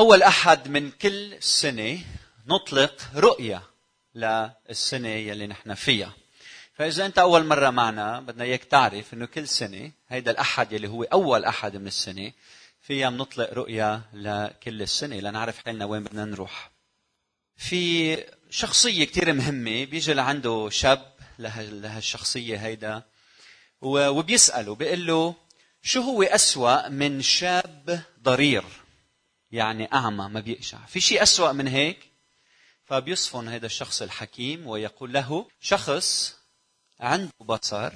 أول أحد من كل سنة نطلق رؤية للسنة يلي نحن فيها فإذا أنت أول مرة معنا بدنا إياك تعرف إنه كل سنة هيدا الأحد يلي هو أول أحد من السنة فيها بنطلق رؤية لكل السنة لنعرف حالنا وين بدنا نروح. في شخصية كتير مهمة بيجي لعنده شاب لهالشخصية هيدا وبيسأله بيقول له شو هو أسوأ من شاب ضرير يعني أعمى ما بيقشع. في شيء أسوأ من هيك؟ فبيصفن هذا الشخص الحكيم ويقول له شخص عنده بصر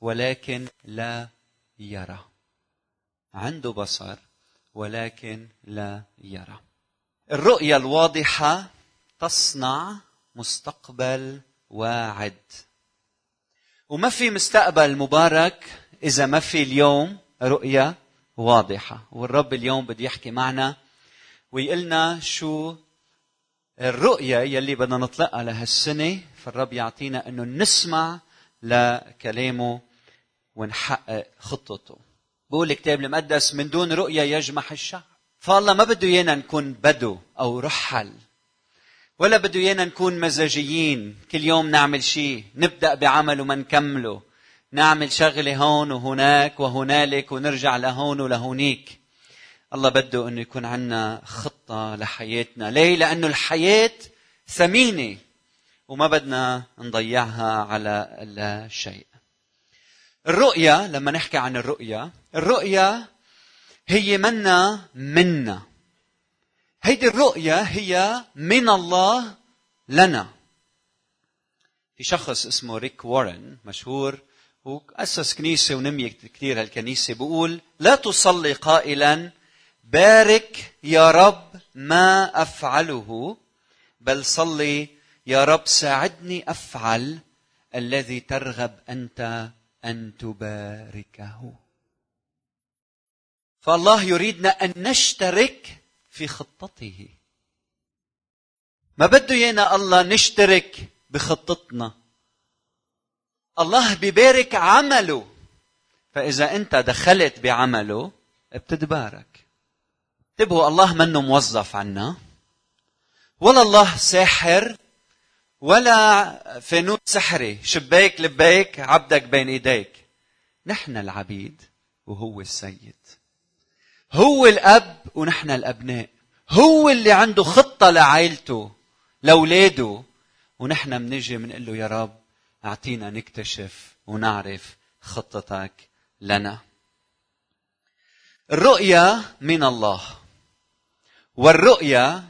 ولكن لا يرى. عنده بصر ولكن لا يرى. الرؤية الواضحة تصنع مستقبل واعد. وما في مستقبل مبارك إذا ما في اليوم رؤية واضحة. والرب اليوم بده يحكي معنا ويقلنا شو الرؤية يلي بدنا نطلقها لهالسنة. فالرب يعطينا إنه نسمع لكلامه ونحقق خطته. بقول الكتاب المقدس من دون رؤية يجمح الشعب. فالله ما بده إيانا نكون بدو أو رحل ولا بده إيانا نكون مزاجيين. كل يوم نعمل شيء نبدأ بعمل وما نكمله. نعمل شغلة هون وهناك وهنالك ونرجع لهون ولهونيك. الله بده إنه يكون عندنا خطة لحياتنا. ليه؟ لأنه الحياة ثمينة وما بدنا نضيعها على لا شيء. الرؤية لما نحكي عن الرؤية الرؤية هي منا منا. هيدي الرؤية هي من الله لنا. في شخص اسمه ريك وارن مشهور هو أسس كنيسة ونمي كثير هالكنيسة. بيقول لا تصلي قائلا بارك يا رب ما أفعله بل صلي يا رب ساعدني أفعل الذي ترغب أنت أن تباركه. فالله يريدنا أن نشترك في خطته. ما بده ايانا الله نشترك بخطتنا. الله بيبارك عمله. فإذا أنت دخلت بعمله بتتبارك انتبهوا الله منه موظف عنا. ولا الله ساحر ولا فانوس سحري. شباك لبيك عبدك بين إيديك. نحن العبيد وهو السيد. هو الأب ونحن الأبناء. هو اللي عنده خطة لعائلته لأولاده. ونحن بنجي بنقول له يا رب أعطينا نكتشف ونعرف خطتك لنا. الرؤيا من الله. والرؤيا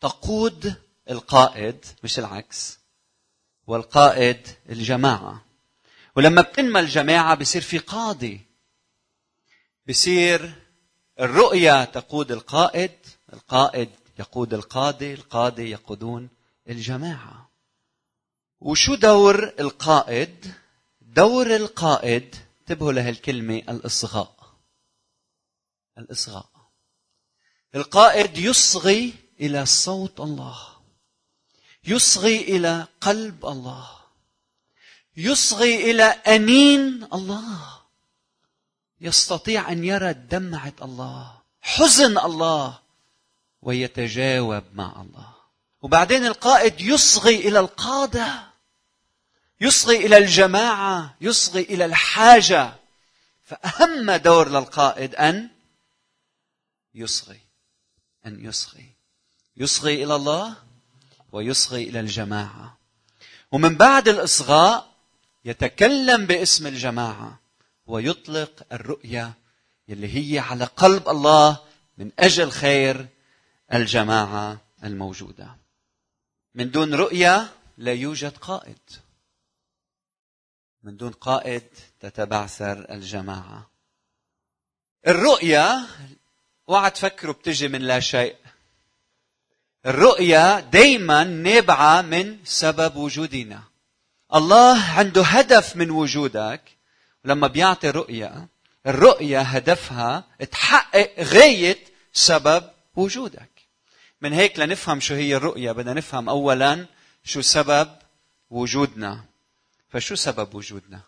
تقود القائد مش العكس. والقائد الجماعة. ولما بتنمى الجماعة بصير في قاضي. بصير الرؤية تقود القائد القائد يقود القاضي القاضي يقودون الجماعة. وشو دور القائد؟ دور القائد انتبهوا لهالكلمة الإصغاء. الإصغاء. القائد يصغي إلى صوت الله. يصغي إلى قلب الله. يصغي إلى أنين الله. يستطيع أن يرى دمعة الله حزن الله ويتجاوب مع الله. وبعدين القائد يصغي إلى القادة يصغي إلى الجماعة يصغي إلى الحاجة. فأهم دور للقائد أن يصغي أن يصغي. يصغي إلى الله ويصغي إلى الجماعة. ومن بعد الإصغاء يتكلم باسم الجماعة ويطلق الرؤية اللي هي على قلب الله من أجل خير الجماعة الموجودة. من دون رؤية لا يوجد قائد. من دون قائد تتبعثر الجماعة. الرؤية اوعى تفكروا بتجي من لا شيء. الرؤية دايما نابعة من سبب وجودنا. الله عنده هدف من وجودك. لما بيعطي رؤية الرؤية هدفها تحقق غاية سبب وجودك. من هيك لنفهم شو هي الرؤية بدنا نفهم أولا شو سبب وجودنا فشو سبب وجودنا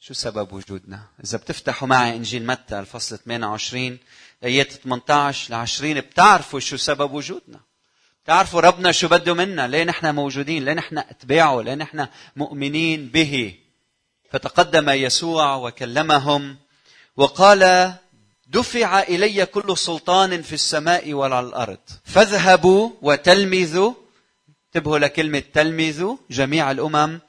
شو سبب وجودنا؟ إذا بتفتحوا معي إنجيل متى الفصل 28 آيات 18 ل 20 بتعرفوا شو سبب وجودنا. بتعرفوا ربنا شو بده منا، ليه نحن موجودين، ليه نحن أتباعه، ليه نحن مؤمنين به. فتقدم يسوع وكلمهم وقال دفع إلي كل سلطان في السماء وعلى الأرض. فاذهبوا وتلمذوا. انتبهوا لكلمة تلمذوا. جميع الأمم.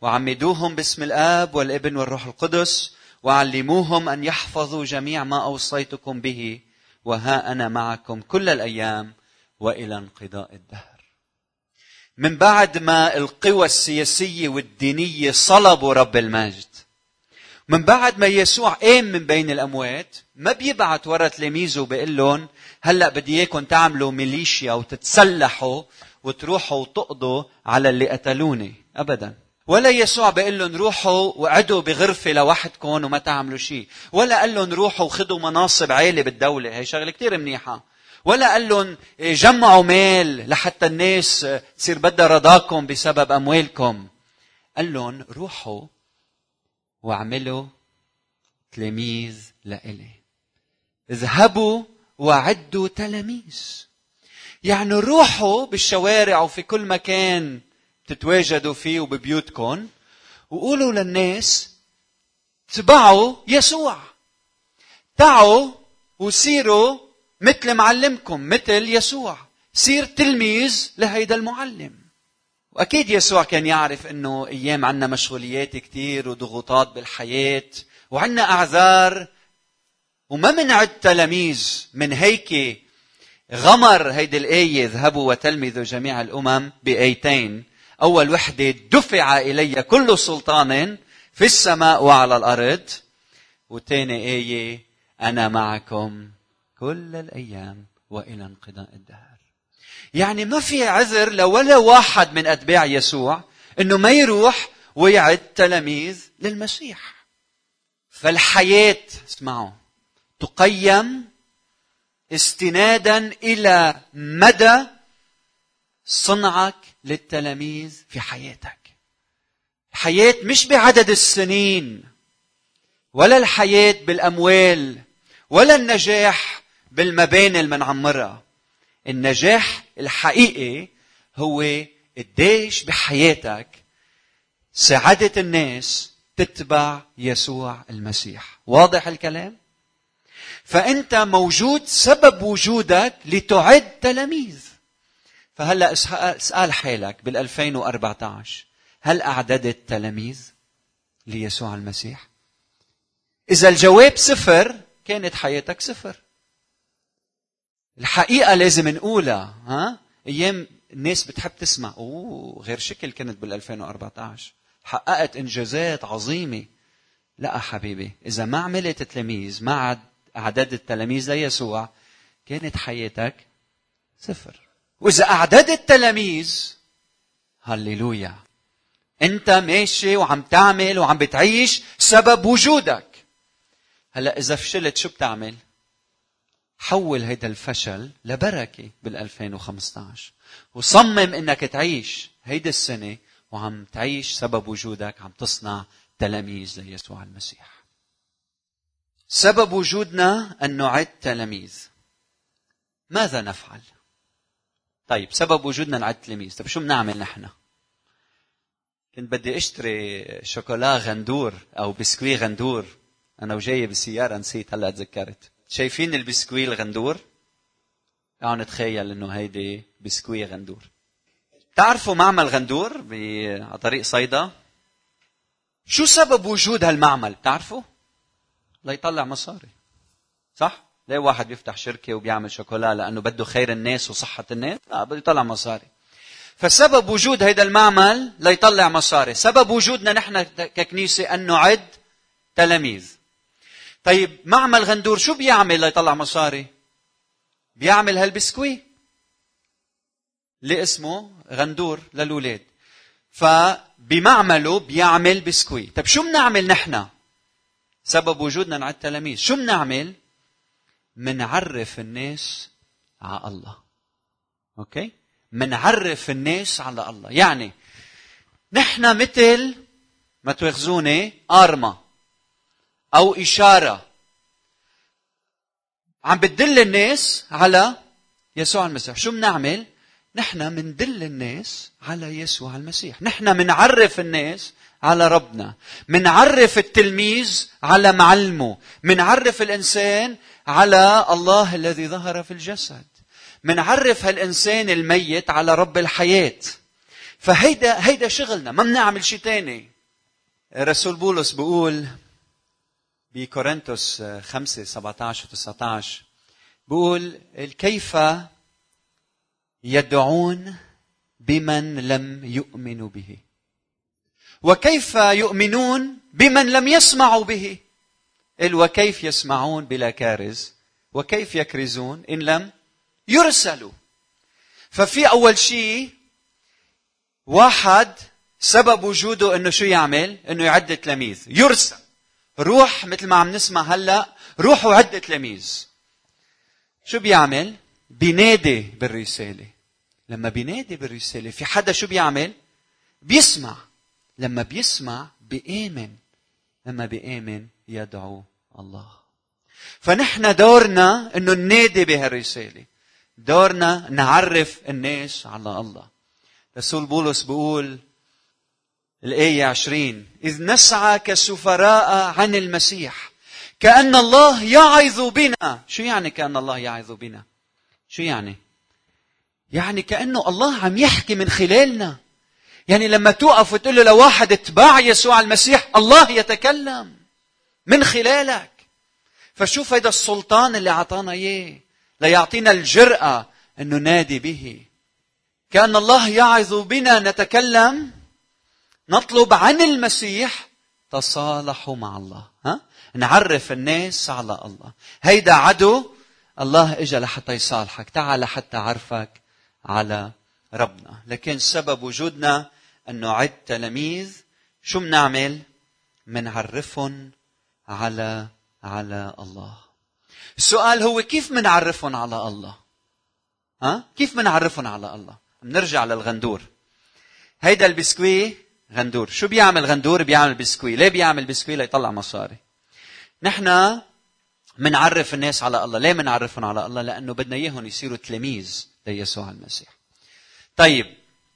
وعمدوهم باسم الآب والابن والروح القدس. وعلموهم أن يحفظوا جميع ما أوصيتكم به. وها أنا معكم كل الأيام وإلى انقضاء الدهر. من بعد ما القوى السياسية والدينية صلبوا رب المجد من بعد ما يسوع قام من بين الأموات ما بيبعت ورا تلاميذه بيقول لهم هلأ بدي إياكم تعملوا ميليشيا وتتسلحوا وتروحوا وتقضوا على اللي قتلوني. ابدا. ولا يسوع بيقول لهم روحوا وقعدوا بغرفة لوحدكم وما تعملوا شيء. ولا قال لهم روحوا وخذوا مناصب عالية بالدولة. هي شغلة كتير منيحة. ولا قال لهم جمعوا مال لحتى الناس تصير بدها رضاكم بسبب أموالكم. قال لهم روحوا واعملوا تلاميذ لإلي اذهبوا وعدوا تلاميذ. يعني روحوا بالشوارع وفي كل مكان تتواجدوا فيه وببيوتكم وقولوا للناس تبعوا يسوع. تعوا وصيروا مثل معلمكم مثل يسوع. صير تلميذ لهيدا المعلم. وأكيد يسوع كان يعرف إنه أيام عنا مشغوليات كثير وضغوطات بالحياة وعنا أعذار وما منعد تلاميذ من هيك غمر هيدي الآية اذهبوا وتلمذوا جميع الأمم بآيتين. أول وحدة دفع إلي كل سلطان في السماء وعلى الأرض. وثاني آية أنا معكم كل الأيام وإلى انقضاء الدهر. يعني ما في عذر لولا واحد من أتباع يسوع أنه ما يروح ويعد تلاميذ للمسيح. فالحياة اسمعوا تقيم استنادا إلى مدى صنعك للتلاميذ في حياتك. الحياة مش بعدد السنين ولا الحياة بالأموال ولا النجاح بالمباني اللي منعمرها النجاح الحقيقي هو قديش بحياتك سعادة الناس تتبع يسوع المسيح واضح الكلام فأنت موجود سبب وجودك لتعد تلاميذ فهلأ اسأل حالك بال 2014 هل أعددت تلاميذ ليسوع المسيح؟ إذا الجواب صفر كانت حياتك صفر. الحقيقة لازم نقولها ها؟ أيام الناس بتحب تسمع. أوه غير شكل كنت بال 2014 حققت إنجازات عظيمة. لا حبيبي إذا ما عملت تلاميذ ما اعددت التلاميذ ليسوع كانت حياتك صفر. وإذا اعددت تلاميذ هللويا. أنت ماشي وعم تعمل وعم بتعيش سبب وجودك. هلا إذا فشلت شو بتعمل؟ حول هيدا الفشل لبركة بال 2015 وصمم إنك تعيش هيدي السنة وعم تعيش سبب وجودك عم تصنع تلاميذ ليسوع المسيح. سبب وجودنا أن نعد تلاميذ. ماذا نفعل؟ طيب سبب وجودنا نعد تلاميذ. طيب شو بنعمل نحن؟ كنت بدي اشتري شوكولا غندور أو بسكوي غندور. أنا وجاي بالسيارة نسيت هلأ تذكرت. شايفين البسكوي الغندور؟ تعالوا نتخيل إنه هيدي بسكوي غندور. تعرفوا معمل غندور على طريق صيدا؟ شو سبب وجود هالمعمل؟ بتعرفوا؟ ليطلع مصاري. صح؟ ليه واحد بيفتح شركة وبيعمل شوكولا؟ لأنه بده خير الناس وصحة الناس؟ لا بده يطلع مصاري. فسبب وجود هذا المعمل ليطلع مصاري. سبب وجودنا نحن ككنيسة أن نعد تلاميذ. طيب معمل غندور؟ شو بيعمل ليطلع مصاري؟ بيعمل هالبسكوي؟ اللي اسمه غندور للولاد فبمعمله بيعمل بسكوي. طيب شو بنعمل نحن؟ سبب وجودنا مع التلاميذ. شو بنعمل منعرف الناس على الله. أوكي؟ منعرف الناس على الله. يعني نحن مثل ما تواخذوني أرما. أو إشارة. عم بتدل الناس على يسوع المسيح. شو بنعمل؟ نحن مندل الناس على يسوع المسيح. نحن منعرف الناس على ربنا. منعرف التلميذ على معلمه. منعرف الإنسان على الله الذي ظهر في الجسد. منعرف هالإنسان الميت على رب الحياة. فهيدا هيدا شغلنا. ما بنعمل شيء ثاني الرسول بولس بيقول بكورنثوس 5 17 و 19 بيقول كيف يدعون بمن لم يؤمنوا به وكيف يؤمنون بمن لم يسمعوا به وكيف يسمعون بلا كارز وكيف يكرزون إن لم يرسلوا ففي أول شيء واحد سبب وجوده إنه شو يعمل؟ إنه يعد تلاميذ، يرسل. روح مثل ما عم نسمع هلا، روح وعد تلاميذ. شو بيعمل؟ بينادي بالرسالة. لما بينادي بالرسالة في حدا شو بيعمل؟ بيسمع. لما بيسمع بيآمن. لما بيآمن يدعو الله. فنحن دورنا إنه ننادي بهالرسالة. دورنا نعرف الناس على الله. رسول بولس بيقول الآية عشرين. إذ نسعى كسفراء عن المسيح. كأن الله يعظ بنا. شو يعني كأن الله يعظ بنا؟ شو يعني؟ يعني كأنه الله عم يحكي من خلالنا. يعني لما توقف وتقول له لواحد اتباع يسوع المسيح الله يتكلم من خلالك. فشوف هذا السلطان اللي أعطانا إياه. ليعطينا الجرأة أنه نادي به. كأن الله يعظ بنا نتكلم نطلب عن المسيح تصالحوا مع الله ها؟ نعرف الناس على الله. هيدا عدو الله اجى لحتى يصالحك تعال لحتى عرفك على ربنا. لكن سبب وجودنا إنه عد تلاميذ شو بنعمل منعرفهم على على الله. السؤال هو كيف منعرفهم على الله؟ ها؟ كيف منعرفهم على الله؟ بنرجع للغندور. هيدا البسكوي غندور. شو بيعمل غندور؟ بيعمل بسكوي ليه بيعمل بسكوي ليطلع مصاري. نحن منعرف الناس على الله. ليه منعرفهم على الله؟ لأنه بدنا إياهم يصيروا تلاميذ ليسوع المسيح. طيب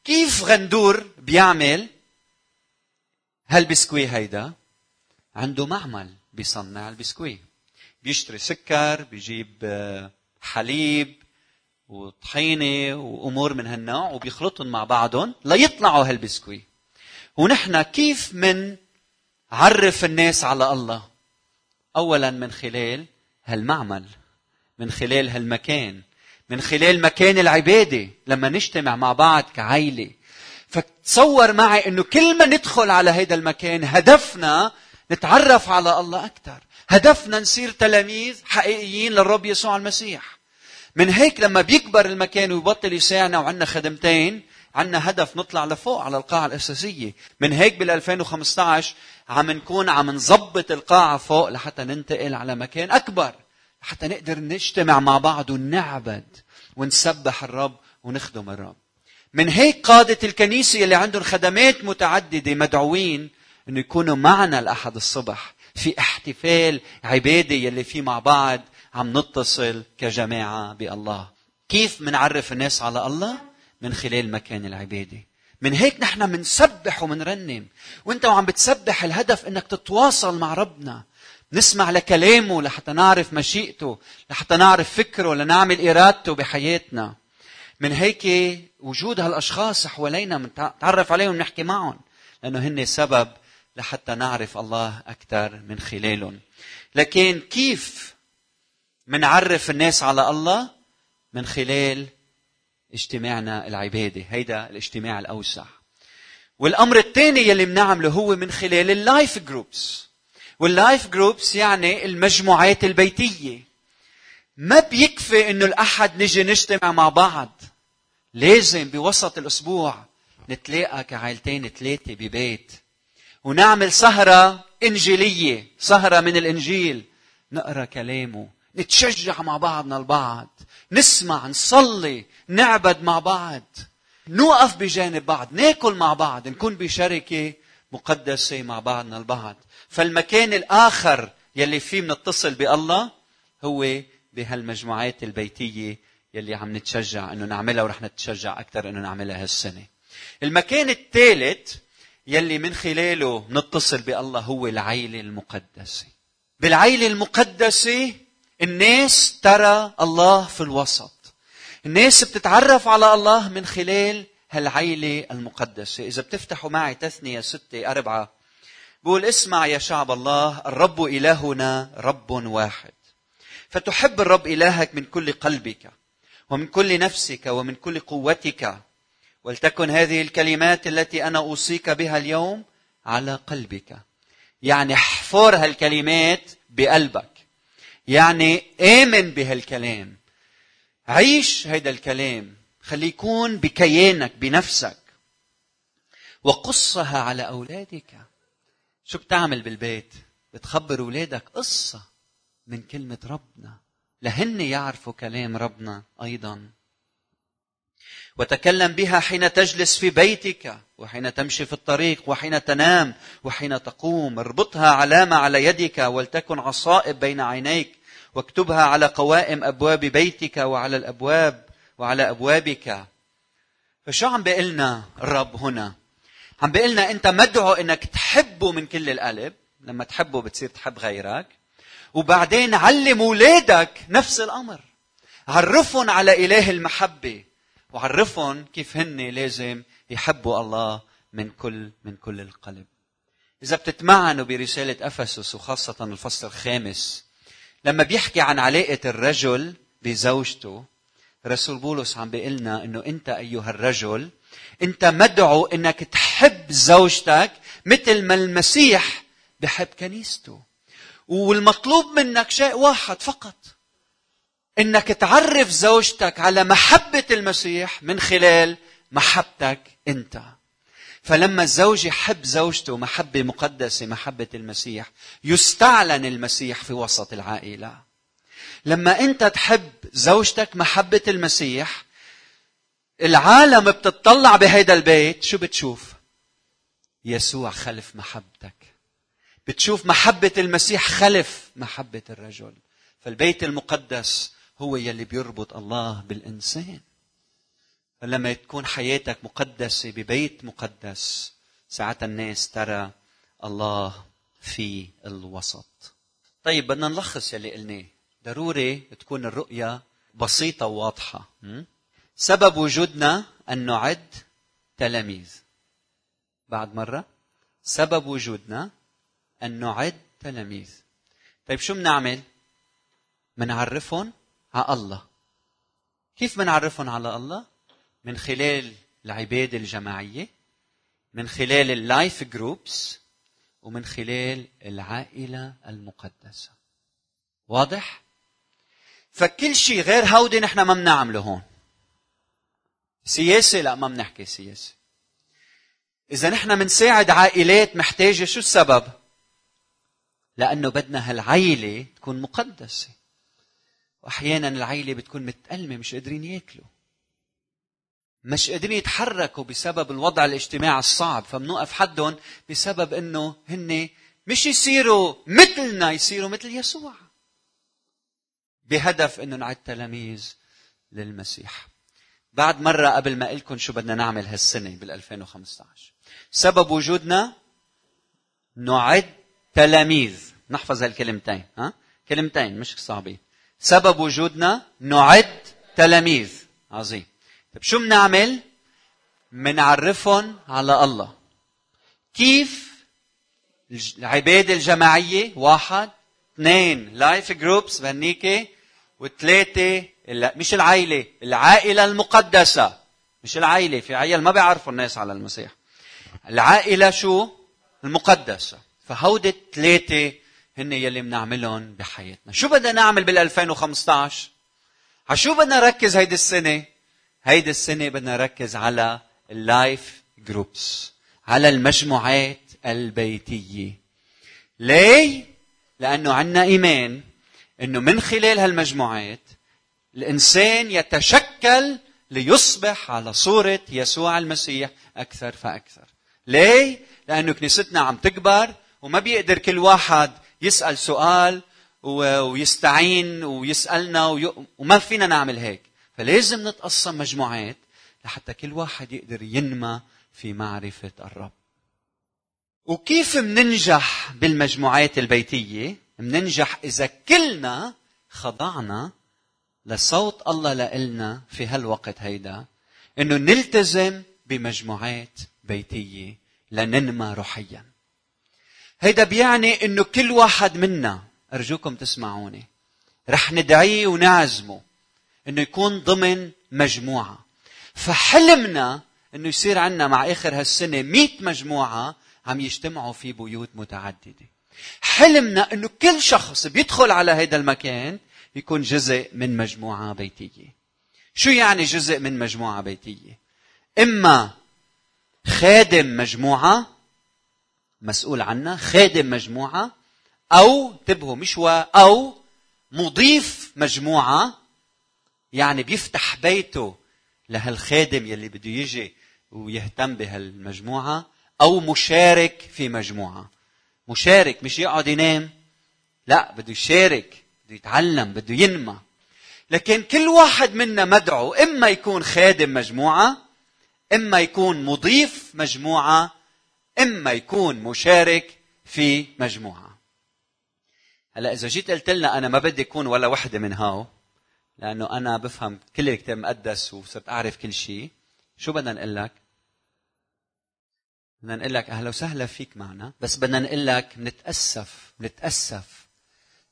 كيف غندور بيعمل هالبسكوي هيدا؟ عنده معمل بيصنع البسكوي بيشتري سكر بيجيب آه، حليب وطحينة وأمور من هالنوع وبيخلطهم مع بعضهم ليطلعوا هالبسكوي ونحن كيف من عرف الناس على الله؟ اولا من خلال هالمعمل من خلال هالمكان من خلال مكان العبادة لما نجتمع مع بعض كعائله فتصور معي إنه كل ما ندخل على هذا المكان هدفنا نتعرف على الله أكثر هدفنا نصير تلاميذ حقيقيين للرب يسوع المسيح. من هيك لما بيكبر المكان ويبطل يساعنا وعندنا خدمتين عندنا هدف نطلع لفوق على القاعة الأساسية. من هيك بال 2015 عم نكون عم نظبط القاعة فوق لحتى ننتقل على مكان أكبر حتى نقدر نجتمع مع بعض ونعبد ونسبح الرب ونخدم الرب. من هيك قادة الكنيسة اللي عندهم خدمات متعددة مدعوين إنه يكونوا معنا الأحد الصبح في احتفال عبادة يلي فيه مع بعض عم نتصل كجماعة بالله. كيف منعرف الناس على الله؟ من خلال مكان العبادة. من هيك نحن منسبح ومنرنم. وانت وعم بتسبح الهدف انك تتواصل مع ربنا. نسمع لكلامه لحتى نعرف مشيئته لحتى نعرف فكره لنعمل إرادته بحياتنا. من هيك وجود هالأشخاص حوالينا نتعرف عليهم ونحكي معهم. لأنه هن سبب لحتى نعرف الله أكثر من خلالهم. لكن كيف منعرف الناس على الله؟ من خلال اجتماعنا العباده هيدا الاجتماع الأوسع. والأمر الثاني يلي بنعمله هو من خلال ال life groups وال life groups يعني المجموعات البيتية. ما بيكفي إنه الأحد نجي نجتمع مع بعض. لازم بوسط الأسبوع نتلاقى كعائلتين ثلاثة ببيت. ونعمل سهرة إنجيلية سهرة من الإنجيل. نقرأ كلامه. نتشجع مع بعضنا البعض. نسمع نصلي نعبد مع بعض نوقف بجانب بعض ناكل مع بعض نكون بشركة مقدسة مع بعضنا البعض فالمكان الآخر يلي فيه بنتصل بالله هو بهالمجموعات البيتية يلي عم نتشجع إنه نعملها ورح نتشجع أكثر إنه نعملها هالسنة. المكان الثالث يلي من خلاله نتصل بالله هو العيلة المقدسة. بالعيلة المقدسة الناس ترى الله في الوسط. الناس بتتعرف على الله من خلال هالعيلة المقدسة. إذا بتفتحوا معي تثنية ستة أربعة بقول اسمع يا شعب الله الرب إلهنا رب واحد. فتحب الرب إلهك من كل قلبك ومن كل نفسك ومن كل قوتك. ولتكن هذه الكلمات التي أنا أوصيك بها اليوم على قلبك. يعني احفر هالكلمات بقلبك. يعني آمن بهالكلام. عيش هيدا الكلام. خليه يكون بكيانك بنفسك. وقصها على أولادك. شو بتعمل بالبيت؟ بتخبر أولادك قصة من كلمة ربنا. لهن يعرفوا كلام ربنا أيضا. وتكلم بها حين تجلس في بيتك وحين تمشي في الطريق وحين تنام وحين تقوم. اربطها علامة على يدك ولتكن عصائب بين عينيك واكتبها على قوائم أبواب بيتك وعلى الأبواب وعلى أبوابك. فشو عم بيقلنا الرب هنا؟ عم بيقلنا أنت مدعو أنك تحبه من كل القلب لما تحبه بتصير تحب غيرك. وبعدين علم أولادك نفس الأمر. عرفهم على إله المحبة. وعرفهم كيف هن لازم يحبوا الله من كل من كل القلب. إذا بتتمعنوا برسالة أفسس وخاصة الفصل الخامس لما بيحكي عن علاقة الرجل بزوجته رسول بولس عم بيقول لنا إنه أنت أيها الرجل أنت مدعو إنك تحب زوجتك مثل ما المسيح بحب كنيسته. والمطلوب منك شيء واحد فقط إنك تعرف زوجتك على محبة المسيح من خلال محبتك أنت. فلما الزوج يحب زوجته محبة مقدسة محبة المسيح يستعلن المسيح في وسط العائلة. لما أنت تحب زوجتك محبة المسيح العالم بتطلع بهيدا البيت شو بتشوف؟ يسوع خلف محبتك. بتشوف محبة المسيح خلف محبة الرجل. فالبيت المقدس هو يلي بيربط الله بالإنسان. فلما تكون حياتك مقدسة ببيت مقدس ساعتها الناس ترى الله في الوسط. طيب بدنا نلخص يلي قلناه. ضروري تكون الرؤية بسيطة وواضحة. سبب وجودنا أن نعد تلاميذ. بعد مرة. سبب وجودنا أن نعد تلاميذ. طيب شو بنعمل؟ منعرفهم على الله. كيف منعرفهم على الله؟ من خلال العبادة الجماعية من خلال ال life groups ومن خلال العائلة المقدسة. واضح؟ فكل شيء غير هودي نحن ما بنعمله هون. سياسة؟ لا ما بنحكي سياسة. إذا نحن بنساعد عائلات محتاجة شو السبب؟ لأنه بدنا هالعيلة تكون مقدسة. وأحيانا العيلة بتكون متألمة مش قادرين ياكلوا. مش قادرين يتحركوا بسبب الوضع الاجتماعي الصعب. فبنوقف حدهم بسبب إنه هن مش يصيروا مثلنا يصيروا مثل يسوع. بهدف إنه نعد تلاميذ للمسيح. بعد مرة قبل ما لكم شو بدنا نعمل هالسنة بال 2015 سبب وجودنا نعد تلاميذ. نحفظ هالكلمتين ها؟ كلمتين مش صعبين سبب وجودنا نعد تلاميذ. عظيم. طيب شو بنعمل؟ منعرفهم على الله. كيف؟ العبادة الجماعية واحد. اثنين life groups بهنيكي وثلاثة مش العائلة العائلة المقدسة. مش العائلة في عيال ما بيعرفوا الناس على المسيح. العائلة شو؟ المقدسة. فهودي الثلاثة هن يلي بنعملهم بحياتنا. شو بدنا نعمل بال 2015 على شو بدنا نركز هيدي السنة؟ هيدي السنة بدنا نركز على ال life groups على المجموعات البيتية. ليه؟ لأنه عندنا إيمان أنه من خلال هالمجموعات الإنسان يتشكل ليصبح على صورة يسوع المسيح أكثر فأكثر. ليه؟ لأنه كنيستنا عم تكبر وما بيقدر كل واحد يسأل سؤال ويستعين ويسألنا وما فينا نعمل هيك. فلازم نتقسم مجموعات لحتى كل واحد يقدر ينمى في معرفة الرب. وكيف مننجح بالمجموعات البيتية؟ مننجح إذا كلنا خضعنا لصوت الله لإلنا في هالوقت هيدا إنه نلتزم بمجموعات بيتية لننمى روحيا. هيدا بيعني إنه كل واحد منا أرجوكم تسمعوني رح ندعيه ونعزمه إنه يكون ضمن مجموعة. فحلمنا إنه يصير عندنا مع آخر هالسنة 100 مجموعة عم يجتمعوا في بيوت متعددة. حلمنا إنه كل شخص بيدخل على هذا المكان يكون جزء من مجموعة بيتية. شو يعني جزء من مجموعة بيتية؟ إما خادم مجموعة مسؤول عنها خادم مجموعة أو انتبهوا مش و أو مضيف مجموعة يعني بيفتح بيته لهالخادم يلي بده يجي ويهتم بهالمجموعة أو مشارك في مجموعة. مشارك مش يقعد ينام لا بده يشارك بده يتعلم بده ينمى. لكن كل واحد منا مدعو إما يكون خادم مجموعة إما يكون مضيف مجموعة إما يكون مشارك في مجموعة. هلا إذا جيت قلت لنا أنا ما بدي أكون ولا وحدة من هاو لأنه أنا بفهم كل الكتاب المقدس وصرت أعرف كل شيء شو بدنا نقول لك؟ بدنا نقول لك أهلا وسهلا فيك معنا بس بدنا نقول لك نتأسف نتأسف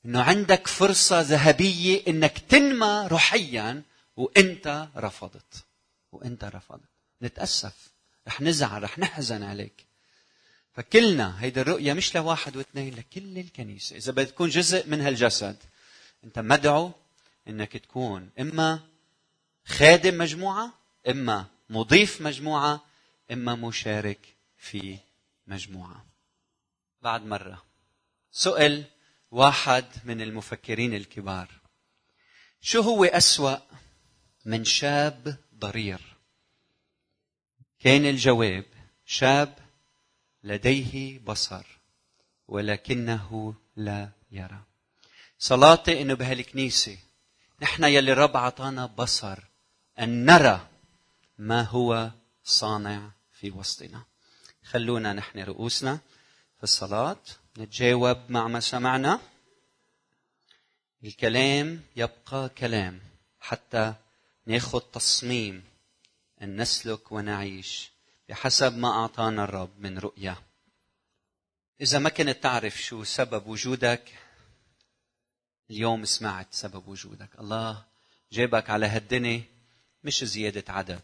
إنه عندك فرصة ذهبية إنك تنمى روحيا وإنت رفضت وإنت رفضت. نتأسف رح نزعل رح نحزن عليك. فكلنا هيدي الرؤية مش لواحد واثنين لكل الكنيسة. إذا بدك تكون جزء من هالجسد أنت مدعو أنك تكون إما خادم مجموعة إما مضيف مجموعة إما مشارك في مجموعة. بعد مرة. سئل واحد من المفكرين الكبار. شو هو أسوأ من شاب ضرير؟ كان الجواب شاب لديه بصر ولكنه لا يرى. صلاتي إنه بهالكنيسة نحن يلي الرب عطانا بصر أن نرى ما هو صانع في وسطنا. خلونا نحن رؤوسنا في الصلاة نتجاوب مع ما سمعنا. الكلام يبقى كلام حتى ناخذ تصميم أن نسلك ونعيش بحسب ما أعطانا الرب من رؤية. إذا ما كنت تعرف شو سبب وجودك اليوم سمعت سبب وجودك. الله جابك على هالدنيا مش زيادة عدد.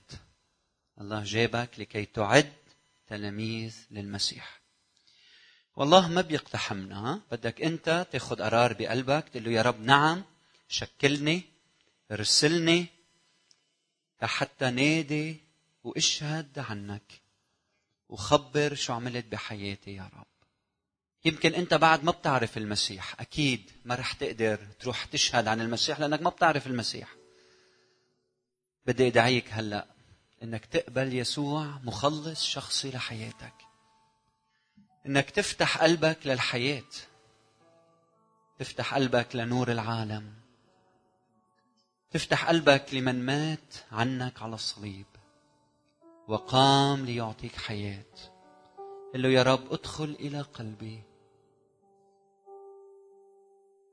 الله جابك لكي تعد تلاميذ للمسيح. والله ما بيقتحمنا. بدك أنت تاخذ قرار بقلبك تقول له يا رب نعم شكلني ارسلني لحتى نادي واشهد عنك وخبر شو عملت بحياتي يا رب. يمكن انت بعد ما بتعرف المسيح أكيد ما رح تقدر تروح تشهد عن المسيح لأنك ما بتعرف المسيح. بدي ادعيك هلأ إنك تقبل يسوع مخلص شخصي لحياتك. إنك تفتح قلبك للحياة. تفتح قلبك لنور العالم. تفتح قلبك لمن مات عنك على الصليب. وقام ليعطيك حياة. قل له يا رب ادخل إلى قلبي.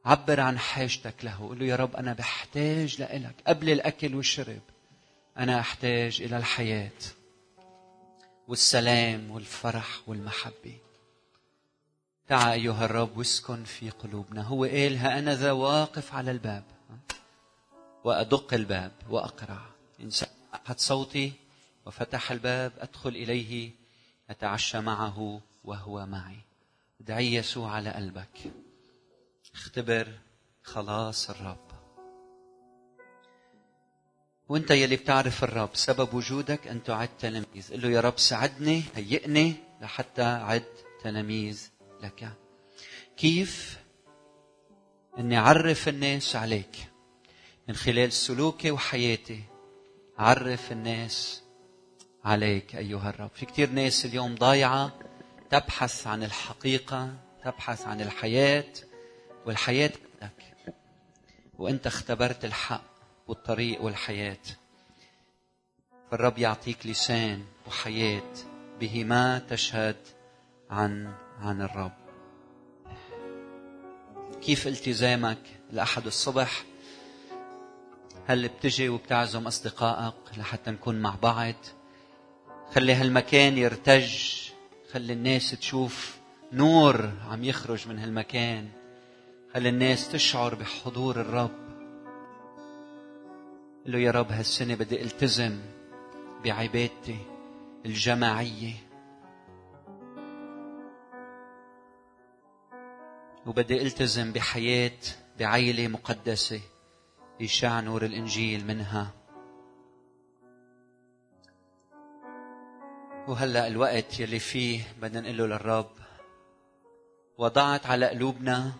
عبر عن حاجتك له. قل له يا رب أنا بحتاج لإلك. قبل الأكل والشرب أنا أحتاج إلى الحياة والسلام والفرح والمحبة. تعا أيها الرب واسكن في قلوبنا. هو قال ها أنا ذا واقف على الباب. وأدق الباب وأقرع إن سمعت صوتي. وفتح الباب أدخل إليه أتعشى معه وهو معي. ادعي يسوع على قلبك. اختبر خلاص الرب. وانت يلي بتعرف الرب سبب وجودك أن تعد تلاميذ. قل له يا رب ساعدني هيئني لحتى أعد تلاميذ لك. كيف إني أعرف الناس عليك؟ من خلال سلوكي وحياتي عرف الناس عليك أيها الرب. في كثير ناس اليوم ضايعة تبحث عن الحقيقة تبحث عن الحياة والحياة بدك وأنت اختبرت الحق والطريق والحياة. فالرب يعطيك لسان وحياة بهما تشهد عن عن الرب. كيف التزامك الأحد الصبح؟ هل بتجي وبتعزم أصدقائك لحتى نكون مع بعض؟ خلي هالمكان يرتج. خلي الناس تشوف نور عم يخرج من هالمكان. خلي الناس تشعر بحضور الرب. قل له يا رب هالسنة بدي التزم بعبادتي الجماعية. وبدي التزم بحياة بعيلة مقدسة يشع نور الإنجيل منها. وهلا الوقت يلي فيه بدنا نقول له للرب. وضعت على قلوبنا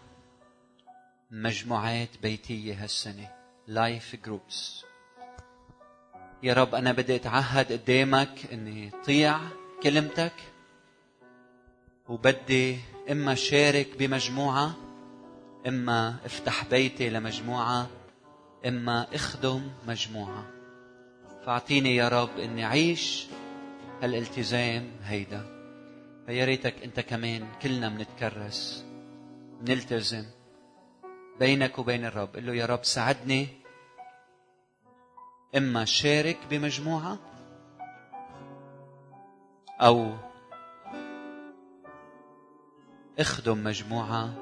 مجموعات بيتية هالسنة life groups يا رب أنا بدي أتعهد قدامك إني طيع كلمتك وبدي إما شارك بمجموعة إما أفتح بيتي لمجموعة إما أخدم مجموعة. فأعطيني يا رب إني أعيش هالالتزام هيدا. فيا ريتك أنت كمان كلنا منتكرس نلتزم بينك وبين الرب. قل له يا رب ساعدني إما شارك بمجموعة أو أخدم مجموعة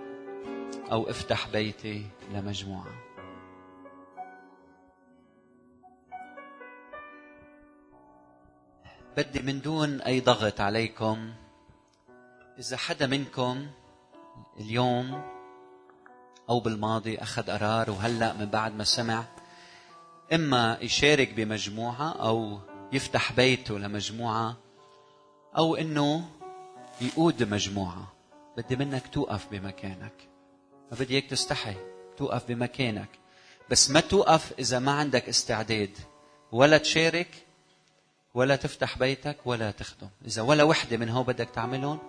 أو أفتح بيتي لمجموعة. بدي من دون أي ضغط عليكم. إذا حدا منكم اليوم أو بالماضي أخذ قرار وهلأ من بعد ما سمع إما يشارك بمجموعة أو يفتح بيته لمجموعة أو إنه يقود مجموعة. بدي منك توقف بمكانك. ما بدي إياك تستحي توقف بمكانك. بس ما توقف إذا ما عندك استعداد. ولا تشارك ولا تفتح بيتك ولا تخدم. إذا ولا وحدة من هو بدك تعملهم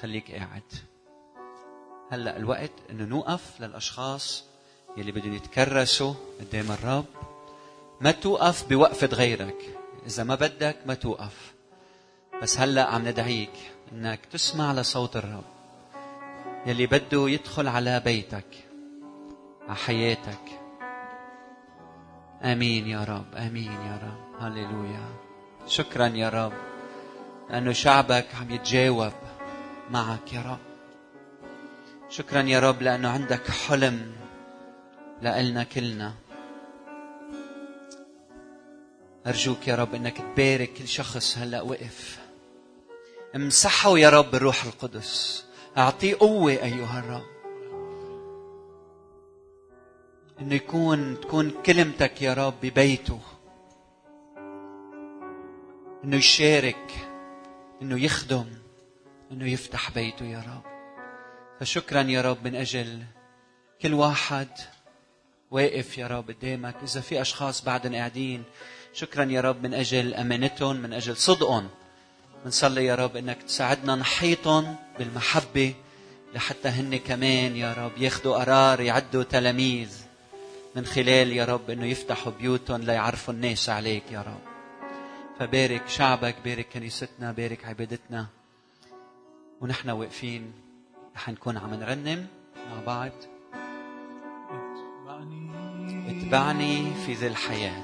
خليك قاعد. هلأ الوقت إنه نوقف للأشخاص يلي بدهم يتكرسوا قدام الرب. ما توقف بوقفة غيرك. إذا ما بدك ما توقف. بس هلأ عم ندعيك إنك تسمع لصوت الرب يلي بده يدخل على بيتك على حياتك. آمين يا رب آمين يا رب. هللويا. شكرا يا رب. لأنه شعبك عم يتجاوب معك يا رب. شكرا يا رب لأنه عندك حلم لنا كلنا. أرجوك يا رب إنك تبارك كل شخص هلأ وقف. امسحه يا رب بالروح القدس. أعطيه قوة أيها الرب. إنه يكون تكون كلمتك يا رب ببيته. إنه يشارك إنه يخدم إنه يفتح بيته يا رب. فشكرا يا رب من أجل كل واحد واقف يا رب قدامك. إذا في أشخاص بعدهم قاعدين شكرا يا رب من أجل أمانتهم من أجل صدقهم. بنصلي يا رب إنك تساعدنا نحيطهم بالمحبة لحتى هن كمان يا رب ياخذوا قرار يعدوا تلاميذ من خلال يا رب إنه يفتحوا بيوتهم ليعرفوا الناس عليك يا رب. فبارك شعبك بارك كنيستنا بارك عبادتنا. ونحن واقفين رح نكون عم نرنم مع بعض. اتبعني. في ذي الحياة.